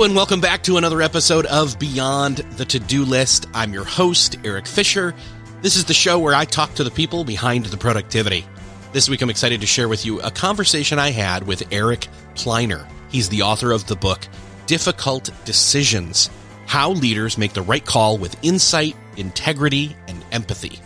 And welcome back to another episode of Beyond the To Do List. I'm your host, Erik Fisher. This is the show where I talk to the people behind the productivity. This week, I'm excited to share with you a conversation I had with Eric Pliner. He's the author of the book Difficult Decisions How Leaders Make the Right Call with Insight, Integrity, and Empathy.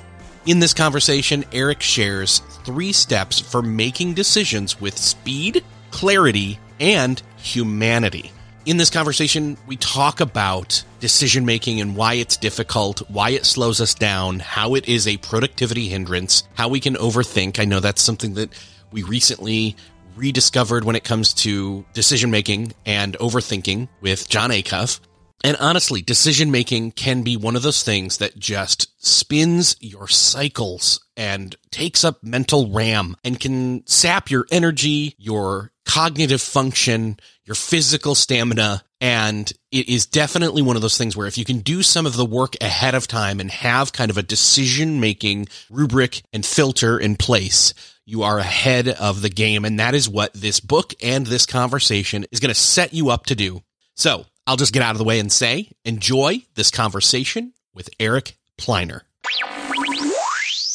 In this conversation, Eric shares three steps for making decisions with speed, clarity, and humanity. In this conversation, we talk about decision making and why it's difficult, why it slows us down, how it is a productivity hindrance, how we can overthink. I know that's something that we recently rediscovered when it comes to decision making and overthinking with Jon Acuff. And honestly, decision making can be one of those things that just spins your cycles and takes up mental RAM and can sap your energy, your cognitive function, your physical stamina. And it is definitely one of those things where if you can do some of the work ahead of time and have kind of a decision making rubric and filter in place, you are ahead of the game. And that is what this book and this conversation is going to set you up to do. So I'll just get out of the way and say, enjoy this conversation with Eric Pliner.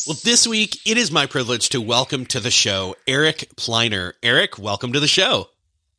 Well, this week it is my privilege to welcome to the show Eric Pliner. Eric, welcome to the show.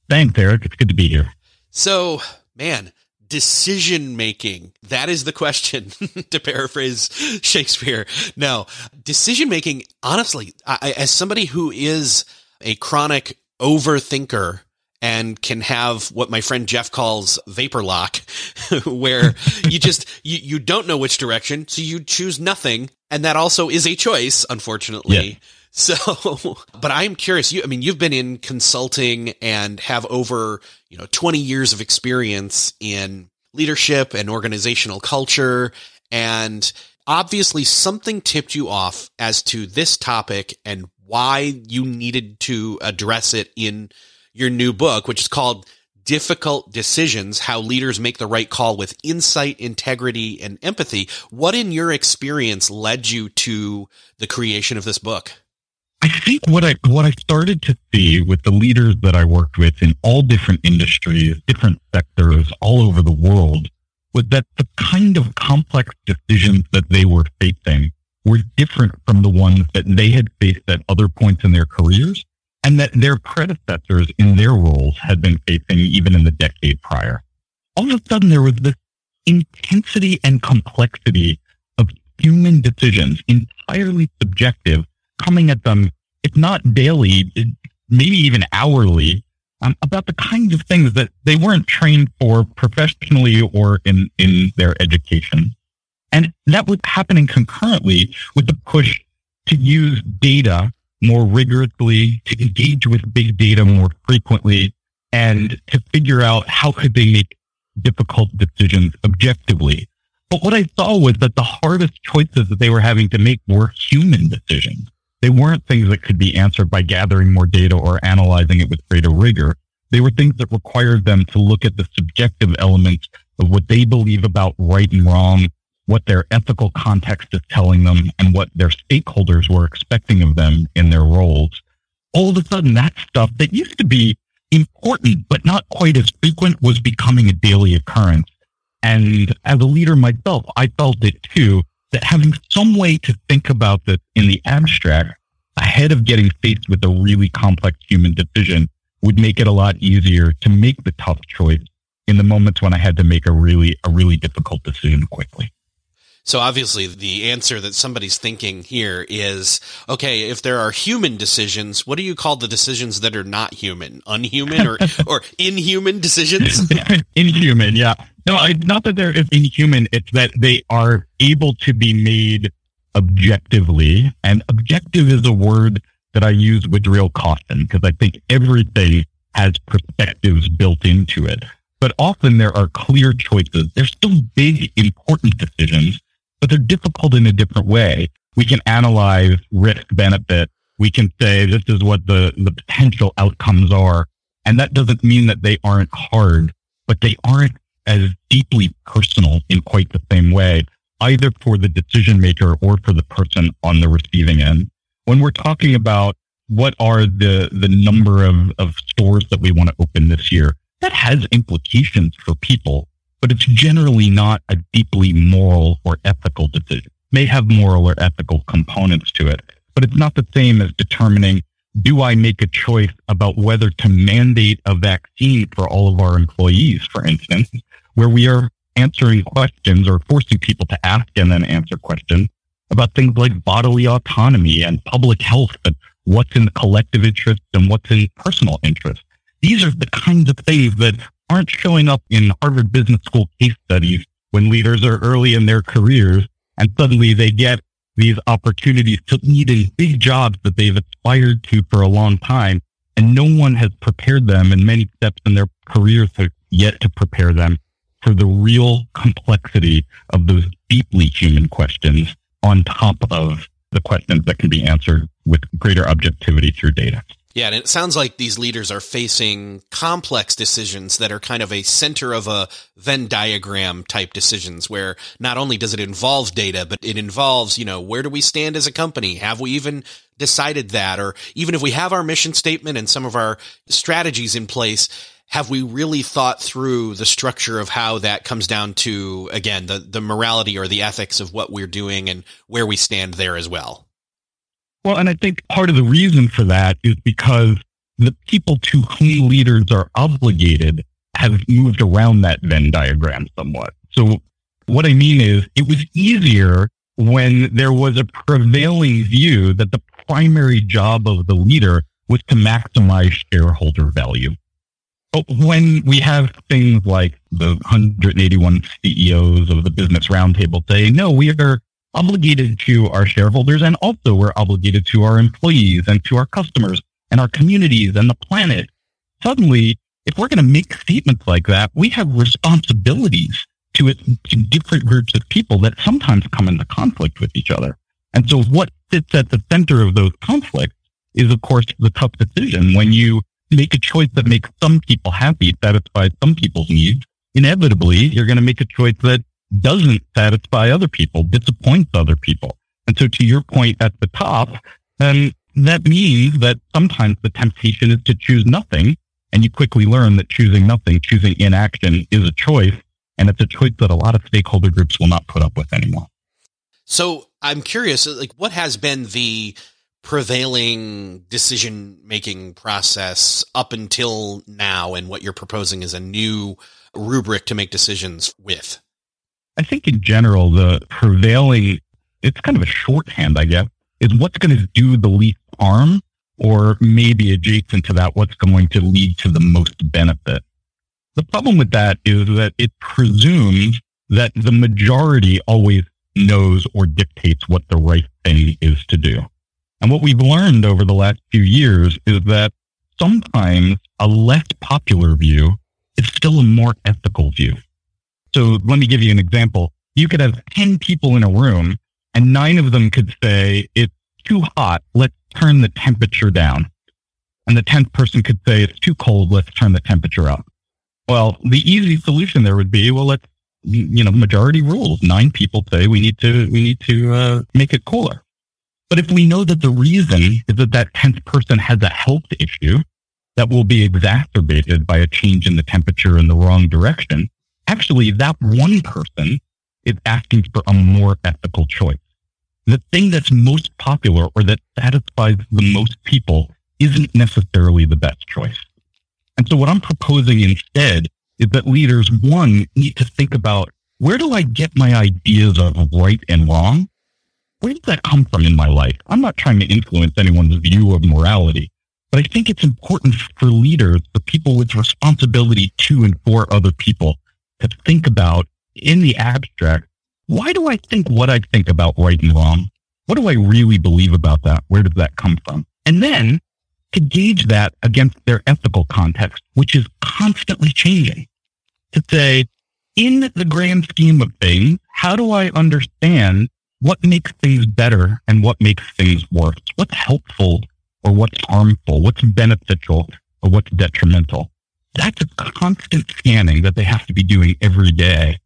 Thanks, Erik. It's good to be here. So, man, decision making. That is the question, to paraphrase Shakespeare. No, decision making, honestly, I, as somebody who is a chronic overthinker, and can have what my friend Jeff calls vapor lock, where you just you, you don't know which direction, so you choose nothing, and that also is a choice, unfortunately. Yeah. So, but I'm curious. You, I mean, you've been in consulting and have over, you know, 20 years of experience in leadership and organizational culture. And obviously something tipped you off as to this topic and why you needed to address it in your new book, which is called difficult decisions, how leaders make the right call with insight, integrity, and empathy. What in your experience led you to the creation of this book? I think what I what I started to see with the leaders that I worked with in all different industries, different sectors all over the world was that the kind of complex decisions that they were facing were different from the ones that they had faced at other points in their careers and that their predecessors in their roles had been facing even in the decade prior. All of a sudden there was this intensity and complexity of human decisions, entirely subjective coming at them, if not daily, maybe even hourly, um, about the kinds of things that they weren't trained for professionally or in, in their education. And that was happening concurrently with the push to use data more rigorously, to engage with big data more frequently, and to figure out how could they make difficult decisions objectively. But what I saw was that the hardest choices that they were having to make were human decisions. They weren't things that could be answered by gathering more data or analyzing it with greater rigor. They were things that required them to look at the subjective elements of what they believe about right and wrong, what their ethical context is telling them, and what their stakeholders were expecting of them in their roles. All of a sudden, that stuff that used to be important, but not quite as frequent was becoming a daily occurrence. And as a leader myself, I felt it too that having some way to think about this in the abstract ahead of getting faced with a really complex human decision would make it a lot easier to make the tough choice in the moments when I had to make a really, a really difficult decision quickly. So obviously the answer that somebody's thinking here is, okay, if there are human decisions, what do you call the decisions that are not human? Unhuman or, or inhuman decisions? inhuman, yeah. No, I, not that they're inhuman. It's that they are able to be made objectively. And objective is a word that I use with real caution because I think everything has perspectives built into it. But often there are clear choices. They're still big, important decisions but they're difficult in a different way. We can analyze risk benefit. We can say this is what the, the potential outcomes are. And that doesn't mean that they aren't hard, but they aren't as deeply personal in quite the same way, either for the decision maker or for the person on the receiving end. When we're talking about what are the, the number of, of stores that we want to open this year, that has implications for people but it's generally not a deeply moral or ethical decision. It may have moral or ethical components to it, but it's not the same as determining do I make a choice about whether to mandate a vaccine for all of our employees, for instance, where we are answering questions or forcing people to ask and then answer questions about things like bodily autonomy and public health and what's in the collective interest and what's in personal interest. These are the kinds of things that aren't showing up in Harvard Business School case studies when leaders are early in their careers and suddenly they get these opportunities to lead in big jobs that they've aspired to for a long time. And no one has prepared them and many steps in their careers have yet to prepare them for the real complexity of those deeply human questions on top of the questions that can be answered with greater objectivity through data. Yeah, and it sounds like these leaders are facing complex decisions that are kind of a center of a Venn diagram type decisions where not only does it involve data, but it involves, you know, where do we stand as a company? Have we even decided that? Or even if we have our mission statement and some of our strategies in place, have we really thought through the structure of how that comes down to, again, the, the morality or the ethics of what we're doing and where we stand there as well? Well, and I think part of the reason for that is because the people to whom leaders are obligated have moved around that Venn diagram somewhat. So what I mean is it was easier when there was a prevailing view that the primary job of the leader was to maximize shareholder value. But when we have things like the 181 CEOs of the Business Roundtable saying, no, we are obligated to our shareholders and also we're obligated to our employees and to our customers and our communities and the planet. Suddenly, if we're going to make statements like that, we have responsibilities to, it, to different groups of people that sometimes come into conflict with each other. And so what sits at the center of those conflicts is, of course, the tough decision when you make a choice that makes some people happy, satisfies some people's needs. Inevitably, you're going to make a choice that doesn't satisfy other people, disappoints other people. And so to your point at the top, then that means that sometimes the temptation is to choose nothing. And you quickly learn that choosing nothing, choosing inaction is a choice. And it's a choice that a lot of stakeholder groups will not put up with anymore. So I'm curious, like what has been the prevailing decision making process up until now and what you're proposing is a new rubric to make decisions with? I think in general, the prevailing, it's kind of a shorthand, I guess, is what's going to do the least harm or maybe adjacent to that, what's going to lead to the most benefit. The problem with that is that it presumes that the majority always knows or dictates what the right thing is to do. And what we've learned over the last few years is that sometimes a less popular view is still a more ethical view. So let me give you an example. You could have 10 people in a room and nine of them could say, it's too hot. Let's turn the temperature down. And the 10th person could say, it's too cold. Let's turn the temperature up. Well, the easy solution there would be, well, let's, you know, majority rules. Nine people say we need to, we need to uh, make it cooler. But if we know that the reason is that that 10th person has a health issue that will be exacerbated by a change in the temperature in the wrong direction, actually that one person is asking for a more ethical choice. The thing that's most popular or that satisfies the most people isn't necessarily the best choice. And so what I'm proposing instead is that leaders, one, need to think about where do I get my ideas of right and wrong? Where does that come from in my life? I'm not trying to influence anyone's view of morality, but I think it's important for leaders, the people with responsibility to and for other people to think about in the abstract, why do I think what I think about right and wrong? What do I really believe about that? Where does that come from? And then to gauge that against their ethical context, which is constantly changing. To say, in the grand scheme of things, how do I understand what makes things better and what makes things worse? What's helpful or what's harmful? What's beneficial or what's detrimental? That's a constant scanning that they have to be doing every day.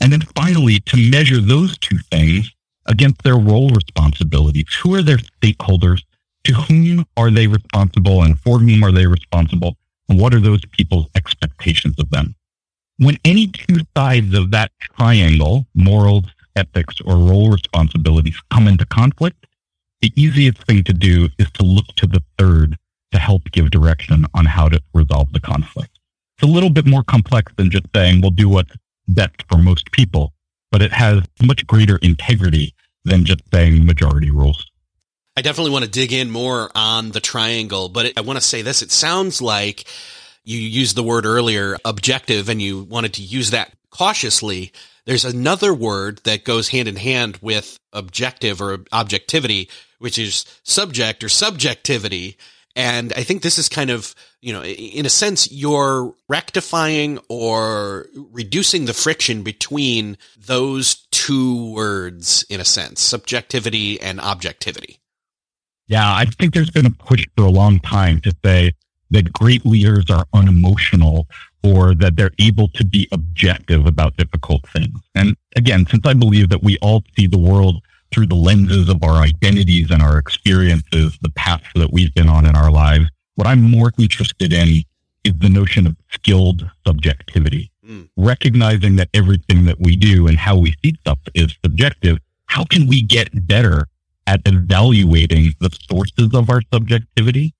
And then finally, to measure those two things against their role responsibilities. Who are their stakeholders? To whom are they responsible and for whom are they responsible? And what are those people's expectations of them? When any two sides of that triangle, morals, ethics, or role responsibilities come into conflict, the easiest thing to do is to look to the third to help give direction on how to resolve the conflict. It's a little bit more complex than just saying we'll do what's best for most people, but it has much greater integrity than just saying majority rules. I definitely want to dig in more on the triangle, but it, I want to say this. It sounds like you used the word earlier, objective, and you wanted to use that cautiously. There's another word that goes hand in hand with objective or objectivity, which is subject or subjectivity. And I think this is kind of, you know, in a sense, you're rectifying or reducing the friction between those two words, in a sense, subjectivity and objectivity. Yeah, I think there's been a push for a long time to say that great leaders are unemotional or that they're able to be objective about difficult things. And again, since I believe that we all see the world through the lenses of our identities and our experiences, the paths that we've been on in our lives, what I'm more interested in is the notion of skilled subjectivity. Mm. Recognizing that everything that we do and how we see stuff is subjective, how can we get better at evaluating the sources of our subjectivity,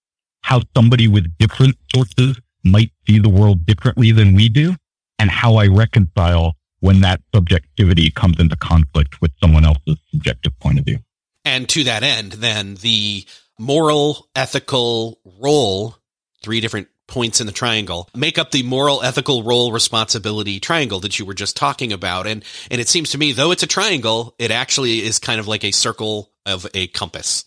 how somebody with different sources might see the world differently than we do, and how I reconcile when that subjectivity comes into conflict with someone else's subjective point of view. And to that end, then the moral, ethical role, three different points in the triangle make up the moral ethical role responsibility triangle that you were just talking about. And and it seems to me though it's a triangle it actually is kind of like a circle of a compass.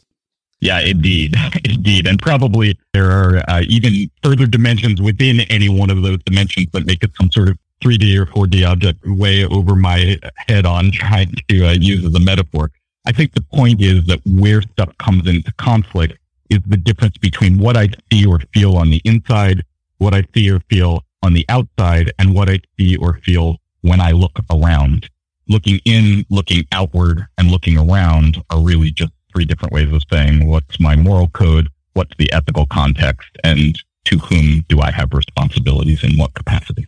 Yeah indeed. Indeed. And probably there are uh, even further dimensions within any one of those dimensions that make it some sort of 3d or 4d object way over my head on trying to uh, use as a metaphor i think the point is that where stuff comes into conflict is the difference between what I see or feel on the inside, what I see or feel on the outside, and what I see or feel when I look around. Looking in, looking outward, and looking around are really just three different ways of saying what's my moral code, what's the ethical context, and to whom do I have responsibilities in what capacity.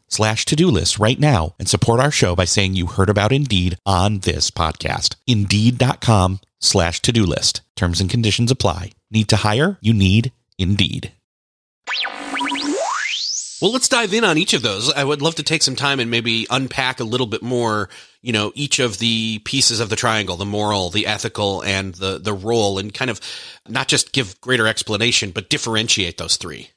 slash to-do list right now and support our show by saying you heard about Indeed on this podcast. Indeed.com slash to-do list. Terms and conditions apply. Need to hire? You need Indeed. Well, let's dive in on each of those. I would love to take some time and maybe unpack a little bit more, you know, each of the pieces of the triangle, the moral, the ethical, and the, the role, and kind of not just give greater explanation, but differentiate those three.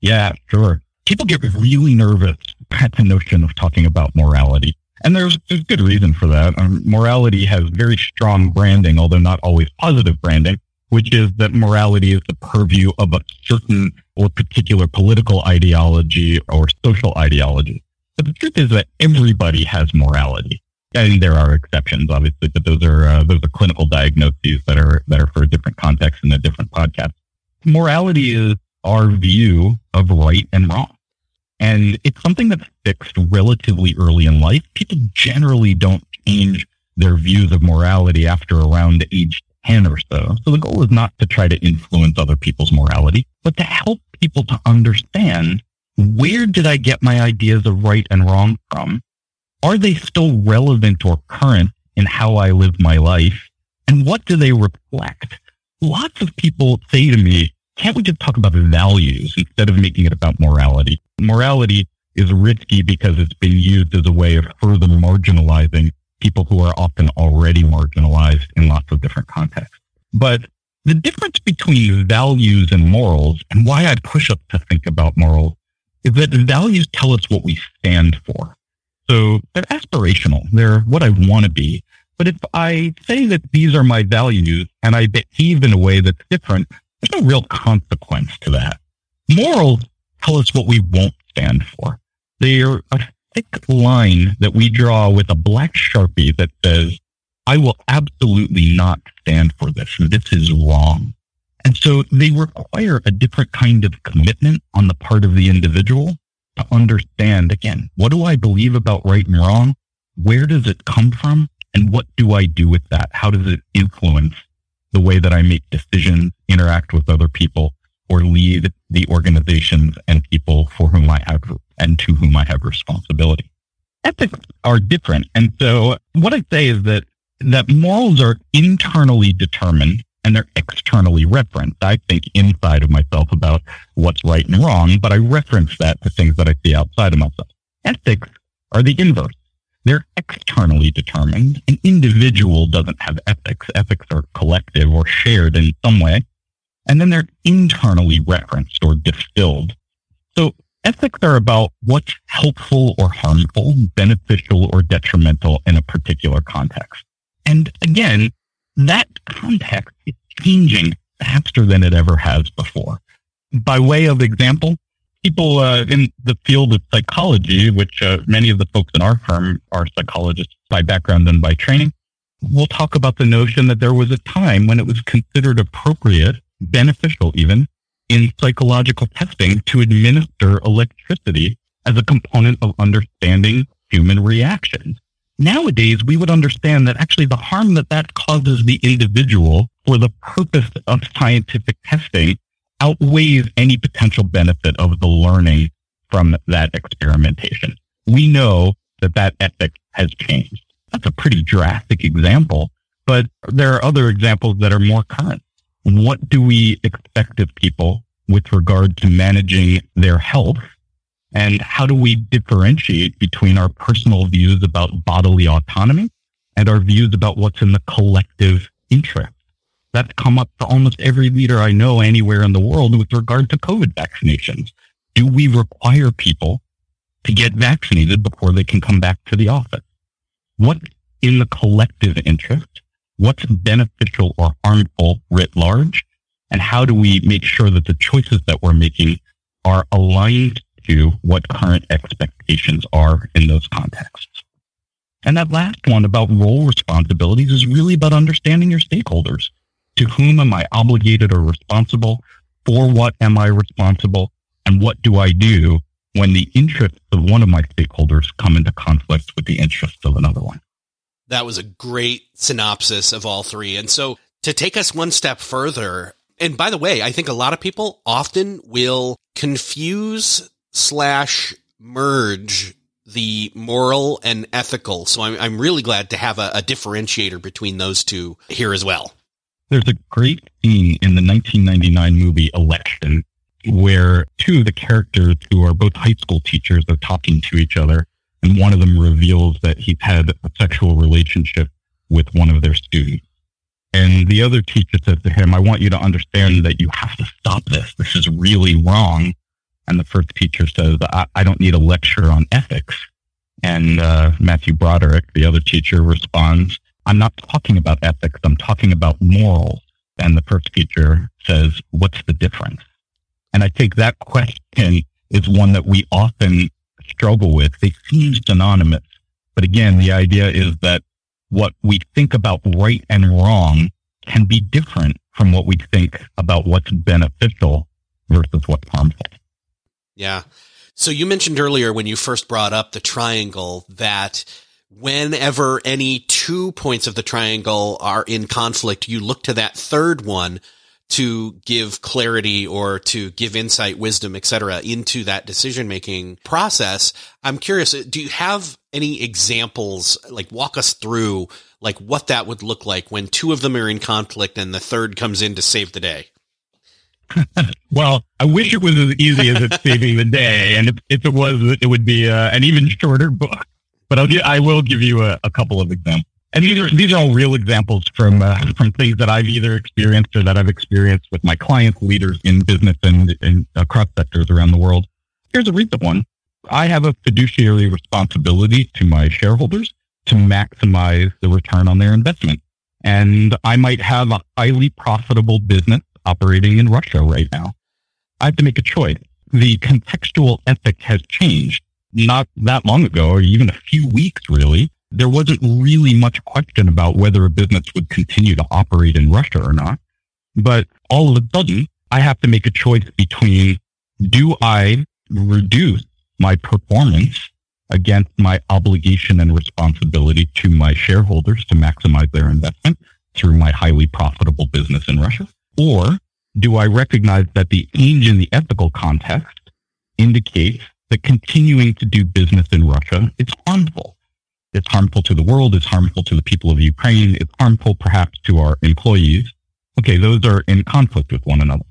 Yeah, sure people get really nervous at the notion of talking about morality. And there's, there's good reason for that. Um, morality has very strong branding, although not always positive branding, which is that morality is the purview of a certain or particular political ideology or social ideology. But the truth is that everybody has morality. Mean, there are exceptions, obviously, but those are uh, those are clinical diagnoses that are that are for a different context and a different podcast. Morality is our view of right and wrong. And it's something that's fixed relatively early in life. People generally don't change their views of morality after around age 10 or so. So the goal is not to try to influence other people's morality, but to help people to understand where did I get my ideas of right and wrong from? Are they still relevant or current in how I live my life? And what do they reflect? Lots of people say to me, can't we just talk about values instead of making it about morality? Morality is risky because it's been used as a way of further marginalizing people who are often already marginalized in lots of different contexts. But the difference between values and morals and why I'd push up to think about morals is that values tell us what we stand for. So they're aspirational. They're what I want to be. But if I say that these are my values and I behave in a way that's different, there's no real consequence to that. Morals tell us what we won't stand for. They're a thick line that we draw with a black sharpie that says, I will absolutely not stand for this. This is wrong. And so they require a different kind of commitment on the part of the individual to understand, again, what do I believe about right and wrong? Where does it come from? And what do I do with that? How does it influence the way that I make decisions, interact with other people, or lead the organizations and people for whom I have and to whom I have responsibility. Ethics are different. And so what I say is that, that morals are internally determined and they're externally referenced. I think inside of myself about what's right and wrong, but I reference that to things that I see outside of myself. Ethics are the inverse. They're externally determined. An individual doesn't have ethics. Ethics are collective or shared in some way. And then they're internally referenced or distilled. So ethics are about what's helpful or harmful, beneficial or detrimental in a particular context. And again, that context is changing faster than it ever has before. By way of example, people uh, in the field of psychology, which uh, many of the folks in our firm are psychologists by background and by training, we'll talk about the notion that there was a time when it was considered appropriate, beneficial even, in psychological testing to administer electricity as a component of understanding human reactions. Nowadays, we would understand that actually the harm that that causes the individual for the purpose of scientific testing outweighs any potential benefit of the learning from that experimentation. We know that that ethic has changed. That's a pretty drastic example, but there are other examples that are more current. What do we expect of people with regard to managing their health? And how do we differentiate between our personal views about bodily autonomy and our views about what's in the collective interest? That's come up to almost every leader I know anywhere in the world with regard to COVID vaccinations. Do we require people to get vaccinated before they can come back to the office? What in the collective interest? What's beneficial or harmful writ large? And how do we make sure that the choices that we're making are aligned to what current expectations are in those contexts? And that last one about role responsibilities is really about understanding your stakeholders. To whom am I obligated or responsible? For what am I responsible? And what do I do when the interests of one of my stakeholders come into conflict with the interests of another one? That was a great synopsis of all three. And so to take us one step further, and by the way, I think a lot of people often will confuse slash merge the moral and ethical. So I'm, I'm really glad to have a, a differentiator between those two here as well. There's a great scene in the 1999 movie Election where two of the characters who are both high school teachers are talking to each other and one of them reveals that he's had a sexual relationship with one of their students. And the other teacher says to him, I want you to understand that you have to stop this. This is really wrong. And the first teacher says, I, I don't need a lecture on ethics. And uh, Matthew Broderick, the other teacher, responds, I'm not talking about ethics. I'm talking about morals. And the first teacher says, what's the difference? And I think that question is one that we often struggle with. They seem synonymous. But again, the idea is that what we think about right and wrong can be different from what we think about what's beneficial versus what's harmful. Yeah. So you mentioned earlier when you first brought up the triangle that whenever any two points of the triangle are in conflict, you look to that third one to give clarity or to give insight, wisdom, etc., into that decision making process. I'm curious, do you have any examples? Like, walk us through like what that would look like when two of them are in conflict and the third comes in to save the day. well, I wish it was as easy as it's saving the day, and if, if it was, it would be uh, an even shorter book. But I'll, I will give you a, a couple of examples. And these are these are all real examples from uh, from things that I've either experienced or that I've experienced with my clients, leaders in business and, and across sectors around the world. Here's a recent one. I have a fiduciary responsibility to my shareholders to maximize the return on their investment. And I might have a highly profitable business operating in Russia right now. I have to make a choice. The contextual ethic has changed not that long ago, or even a few weeks really there wasn't really much question about whether a business would continue to operate in Russia or not. But all of a sudden, I have to make a choice between do I reduce my performance against my obligation and responsibility to my shareholders to maximize their investment through my highly profitable business in Russia? Or do I recognize that the change in the ethical context indicates that continuing to do business in Russia is harmful? It's harmful to the world. It's harmful to the people of Ukraine. It's harmful perhaps to our employees. Okay, those are in conflict with one another.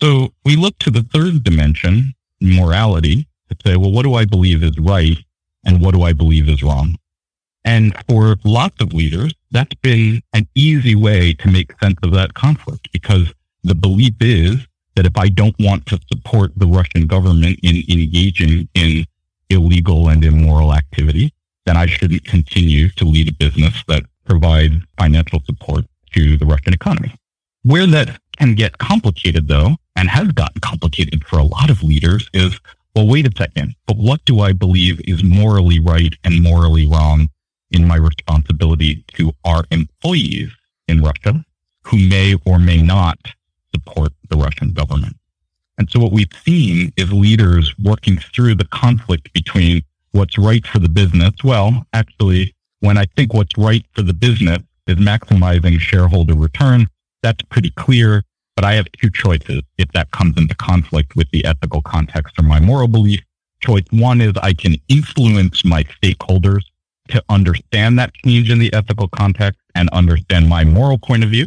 So we look to the third dimension, morality, to say, well, what do I believe is right and what do I believe is wrong? And for lots of leaders, that's been an easy way to make sense of that conflict because the belief is that if I don't want to support the Russian government in engaging in illegal and immoral activity, then I shouldn't continue to lead a business that provides financial support to the Russian economy. Where that can get complicated though, and has gotten complicated for a lot of leaders is, well, wait a second, but what do I believe is morally right and morally wrong in my responsibility to our employees in Russia who may or may not support the Russian government? And so what we've seen is leaders working through the conflict between what's right for the business? Well, actually, when I think what's right for the business is maximizing shareholder return, that's pretty clear. But I have two choices if that comes into conflict with the ethical context or my moral belief. Choice one is I can influence my stakeholders to understand that change in the ethical context and understand my moral point of view.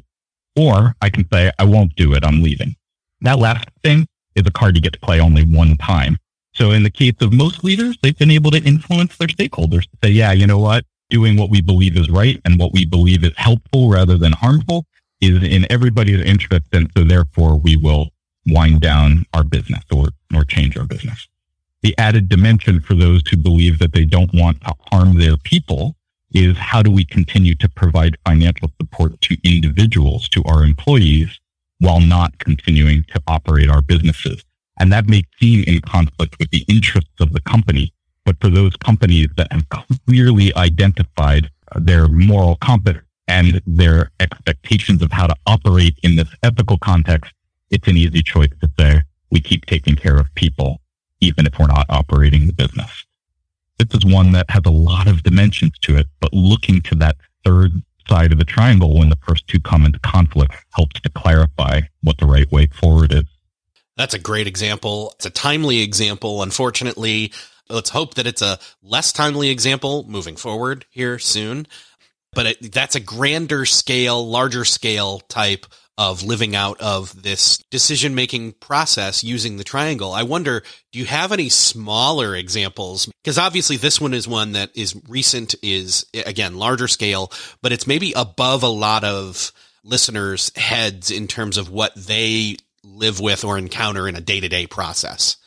Or I can say, I won't do it. I'm leaving. That last thing is a card you get to play only one time. So in the case of most leaders, they've been able to influence their stakeholders to say, yeah, you know what? Doing what we believe is right and what we believe is helpful rather than harmful is in everybody's interest. And so therefore we will wind down our business or, or change our business. The added dimension for those who believe that they don't want to harm their people is how do we continue to provide financial support to individuals, to our employees, while not continuing to operate our businesses? And that may seem in conflict with the interests of the company. But for those companies that have clearly identified their moral compass and their expectations of how to operate in this ethical context, it's an easy choice to say, we keep taking care of people, even if we're not operating the business. This is one that has a lot of dimensions to it, but looking to that third side of the triangle when the first two come into conflict helps to clarify what the right way forward is. That's a great example. It's a timely example. Unfortunately, let's hope that it's a less timely example moving forward here soon. But it, that's a grander scale, larger scale type of living out of this decision making process using the triangle. I wonder, do you have any smaller examples? Because obviously this one is one that is recent, is again, larger scale, but it's maybe above a lot of listeners' heads in terms of what they live with or encounter in a day to day process?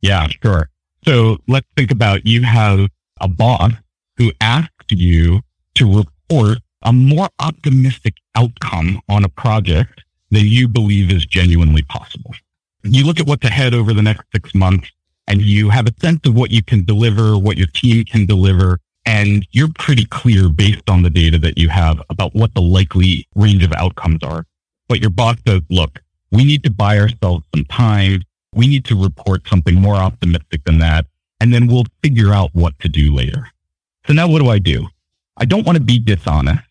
Yeah, sure. So let's think about you have a boss who asks you to report a more optimistic outcome on a project than you believe is genuinely possible. You look at what's ahead over the next six months and you have a sense of what you can deliver, what your team can deliver, and you're pretty clear based on the data that you have about what the likely range of outcomes are. But your boss says, look, we need to buy ourselves some time. We need to report something more optimistic than that. And then we'll figure out what to do later. So now what do I do? I don't want to be dishonest.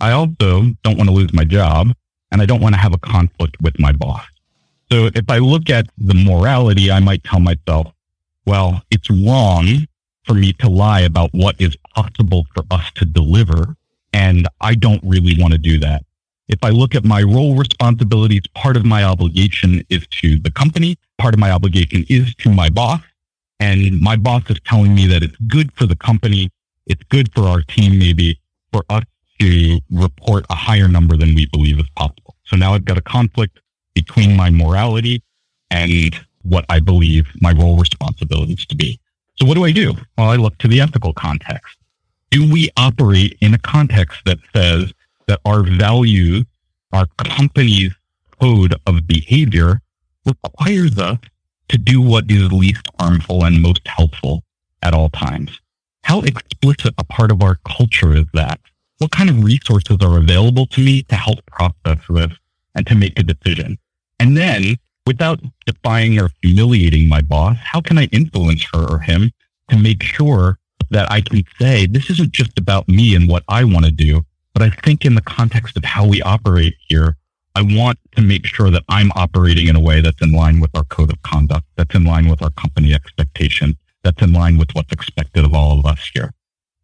I also don't want to lose my job and I don't want to have a conflict with my boss. So if I look at the morality, I might tell myself, well, it's wrong for me to lie about what is possible for us to deliver. And I don't really want to do that. If I look at my role responsibilities, part of my obligation is to the company. Part of my obligation is to my boss. And my boss is telling me that it's good for the company. It's good for our team, maybe for us to report a higher number than we believe is possible. So now I've got a conflict between my morality and what I believe my role responsibilities to be. So what do I do? Well, I look to the ethical context. Do we operate in a context that says that our values, our company's code of behavior requires us to do what is least harmful and most helpful at all times? How explicit a part of our culture is that? What kind of resources are available to me to help process this and to make a decision? And then without defying or humiliating my boss, how can I influence her or him to make sure that I can say, this isn't just about me and what I want to do, but I think in the context of how we operate here, I want to make sure that I'm operating in a way that's in line with our code of conduct, that's in line with our company expectation, that's in line with what's expected of all of us here.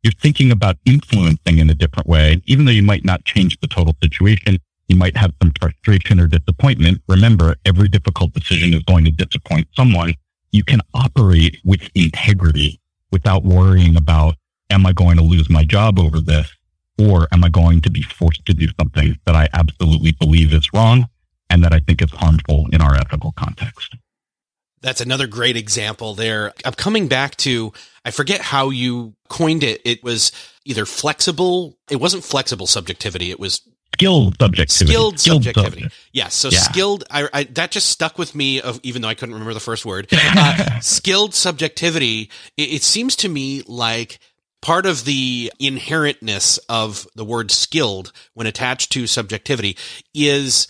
You're thinking about influencing in a different way, even though you might not change the total situation. You might have some frustration or disappointment. Remember, every difficult decision is going to disappoint someone. You can operate with integrity without worrying about, am I going to lose my job over this? Or am I going to be forced to do something that I absolutely believe is wrong and that I think is harmful in our ethical context? That's another great example there. I'm coming back to, I forget how you coined it. It was either flexible. It wasn't flexible subjectivity. It was skilled subjectivity. Skilled, skilled subjectivity. Subject. Yes. So yeah. skilled, I, I, that just stuck with me of, even though I couldn't remember the first word, uh, skilled subjectivity. It, it seems to me like part of the inherentness of the word skilled when attached to subjectivity is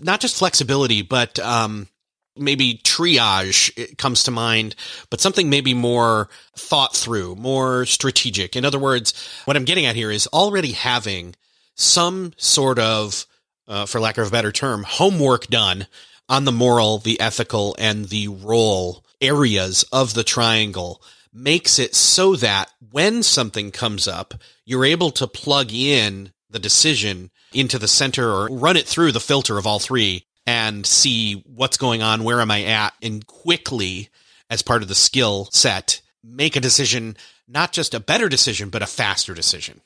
not just flexibility, but, um, maybe triage comes to mind, but something maybe more thought through, more strategic. In other words, what I'm getting at here is already having some sort of, uh, for lack of a better term, homework done on the moral, the ethical, and the role areas of the triangle makes it so that when something comes up, you're able to plug in the decision into the center or run it through the filter of all three and see what's going on, where am I at, and quickly, as part of the skill set, make a decision, not just a better decision, but a faster decision.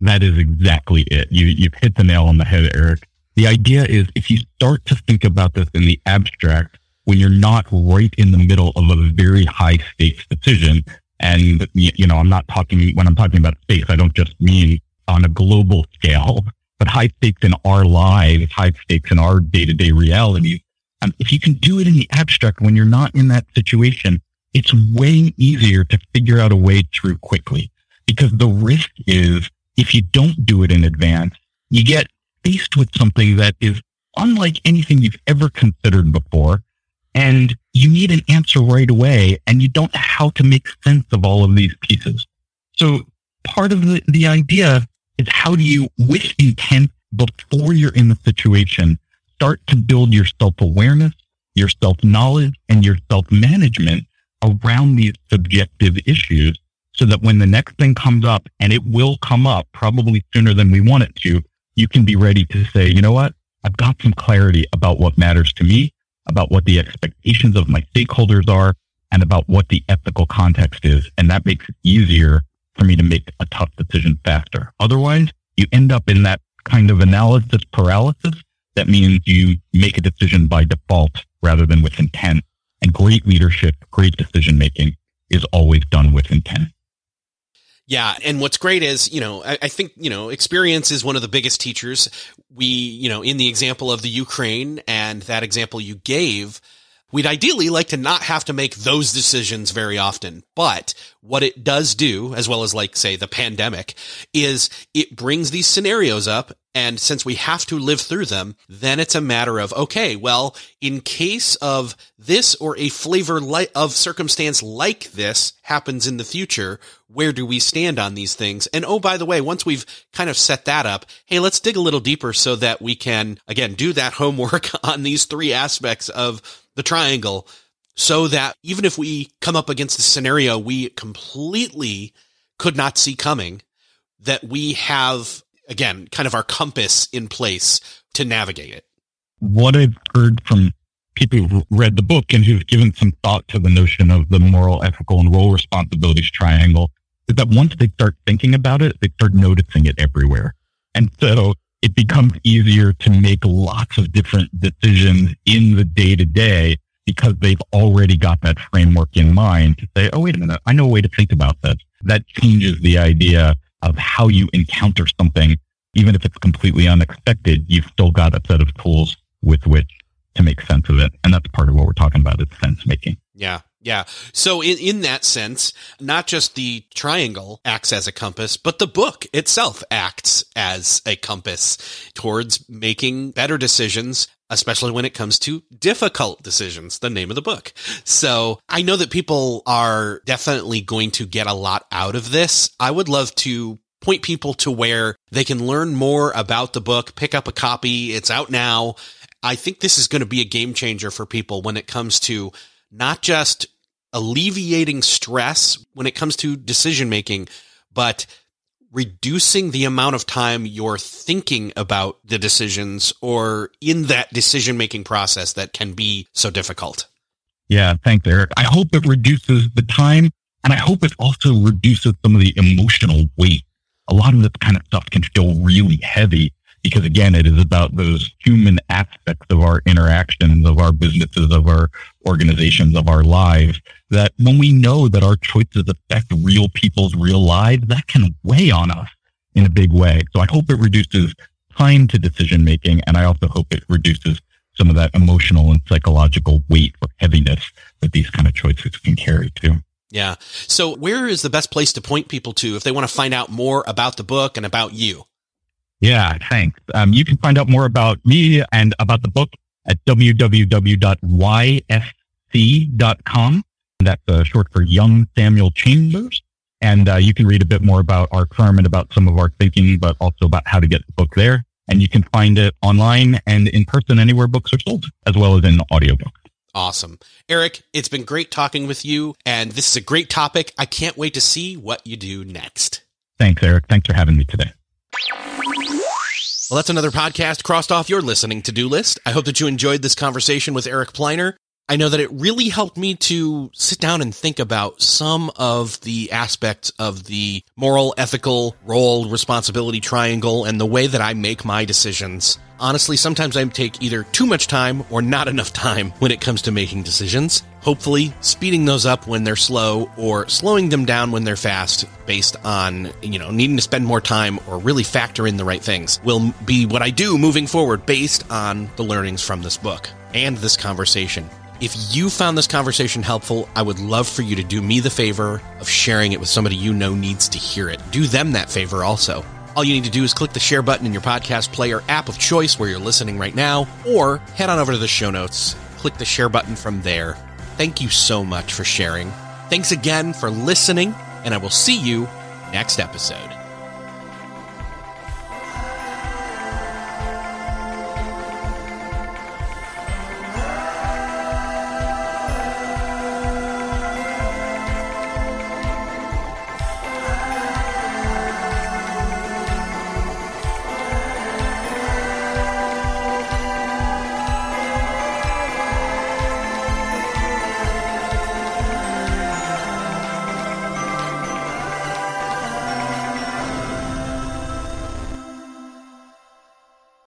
That is exactly it. You, you've hit the nail on the head, Erik. The idea is if you start to think about this in the abstract, when you're not right in the middle of a very high stakes decision, and, you know, I'm not talking, when I'm talking about space, I don't just mean on a global scale, but high stakes in our lives, high stakes in our day to day realities. Um, if you can do it in the abstract when you're not in that situation, it's way easier to figure out a way through quickly because the risk is if you don't do it in advance, you get faced with something that is unlike anything you've ever considered before. And you need an answer right away and you don't know how to make sense of all of these pieces. So part of the, the idea is how do you, with intent before you're in the situation, start to build your self-awareness, your self-knowledge, and your self-management around these subjective issues so that when the next thing comes up, and it will come up probably sooner than we want it to, you can be ready to say, you know what? I've got some clarity about what matters to me, about what the expectations of my stakeholders are, and about what the ethical context is. And that makes it easier for me to make a tough decision faster. Otherwise, you end up in that kind of analysis paralysis. That means you make a decision by default rather than with intent. And great leadership, great decision making is always done with intent. Yeah. And what's great is, you know, I, I, think, you know, experience is one of the biggest teachers. We, you know, in the example of the Ukraine and that example you gave, we'd ideally like to not have to make those decisions very often. But what it does do, as well as like, say, the pandemic, is it brings these scenarios up and since we have to live through them, then it's a matter of, okay, well, in case of this or a flavor of circumstance like this happens in the future, where do we stand on these things? And oh, by the way, once we've kind of set that up, hey, let's dig a little deeper so that we can, again, do that homework on these three aspects of the triangle so that even if we come up against a scenario we completely could not see coming, that we have again, kind of our compass in place to navigate it. What I've heard from people who've read the book and who've given some thought to the notion of the moral, ethical, and role responsibilities triangle is that once they start thinking about it, they start noticing it everywhere. And so it becomes easier to make lots of different decisions in the day to day because they've already got that framework in mind to say, oh, wait a minute, I know a way to think about this. That changes the idea of how you encounter something, even if it's completely unexpected, you've still got a set of tools with which to make sense of it. And that's part of what we're talking about is sense making. Yeah. Yeah. So in, in that sense, not just the triangle acts as a compass, but the book itself acts as a compass towards making better decisions especially when it comes to difficult decisions, the name of the book. So I know that people are definitely going to get a lot out of this. I would love to point people to where they can learn more about the book, pick up a copy. It's out now. I think this is going to be a game changer for people when it comes to not just alleviating stress when it comes to decision making, but reducing the amount of time you're thinking about the decisions or in that decision making process that can be so difficult. Yeah, thanks, Erik. I hope it reduces the time and I hope it also reduces some of the emotional weight. A lot of this kind of stuff can feel really heavy because again, it is about those human aspects of our interactions, of our businesses, of our organizations, of our lives, that when we know that our choices affect real people's real lives, that can weigh on us in a big way. So I hope it reduces time to decision making. And I also hope it reduces some of that emotional and psychological weight or heaviness that these kind of choices can carry too. Yeah. So where is the best place to point people to if they want to find out more about the book and about you? Yeah, thanks. Um, you can find out more about me and about the book at www.ysc.com. That's uh, short for Young Samuel Chambers. And uh, you can read a bit more about our firm and about some of our thinking, but also about how to get the book there. And you can find it online and in person anywhere books are sold, as well as in audiobook. Awesome. Eric, it's been great talking with you. And this is a great topic. I can't wait to see what you do next. Thanks, Erik. Thanks for having me today. Well, that's another podcast crossed off your listening to do list. I hope that you enjoyed this conversation with Eric Pliner. I know that it really helped me to sit down and think about some of the aspects of the moral, ethical, role, responsibility triangle and the way that I make my decisions. Honestly, sometimes I take either too much time or not enough time when it comes to making decisions. Hopefully, speeding those up when they're slow or slowing them down when they're fast based on, you know, needing to spend more time or really factor in the right things will be what I do moving forward based on the learnings from this book and this conversation. If you found this conversation helpful, I would love for you to do me the favor of sharing it with somebody you know needs to hear it. Do them that favor also. All you need to do is click the share button in your podcast player app of choice where you're listening right now, or head on over to the show notes, click the share button from there. Thank you so much for sharing. Thanks again for listening, and I will see you next episode.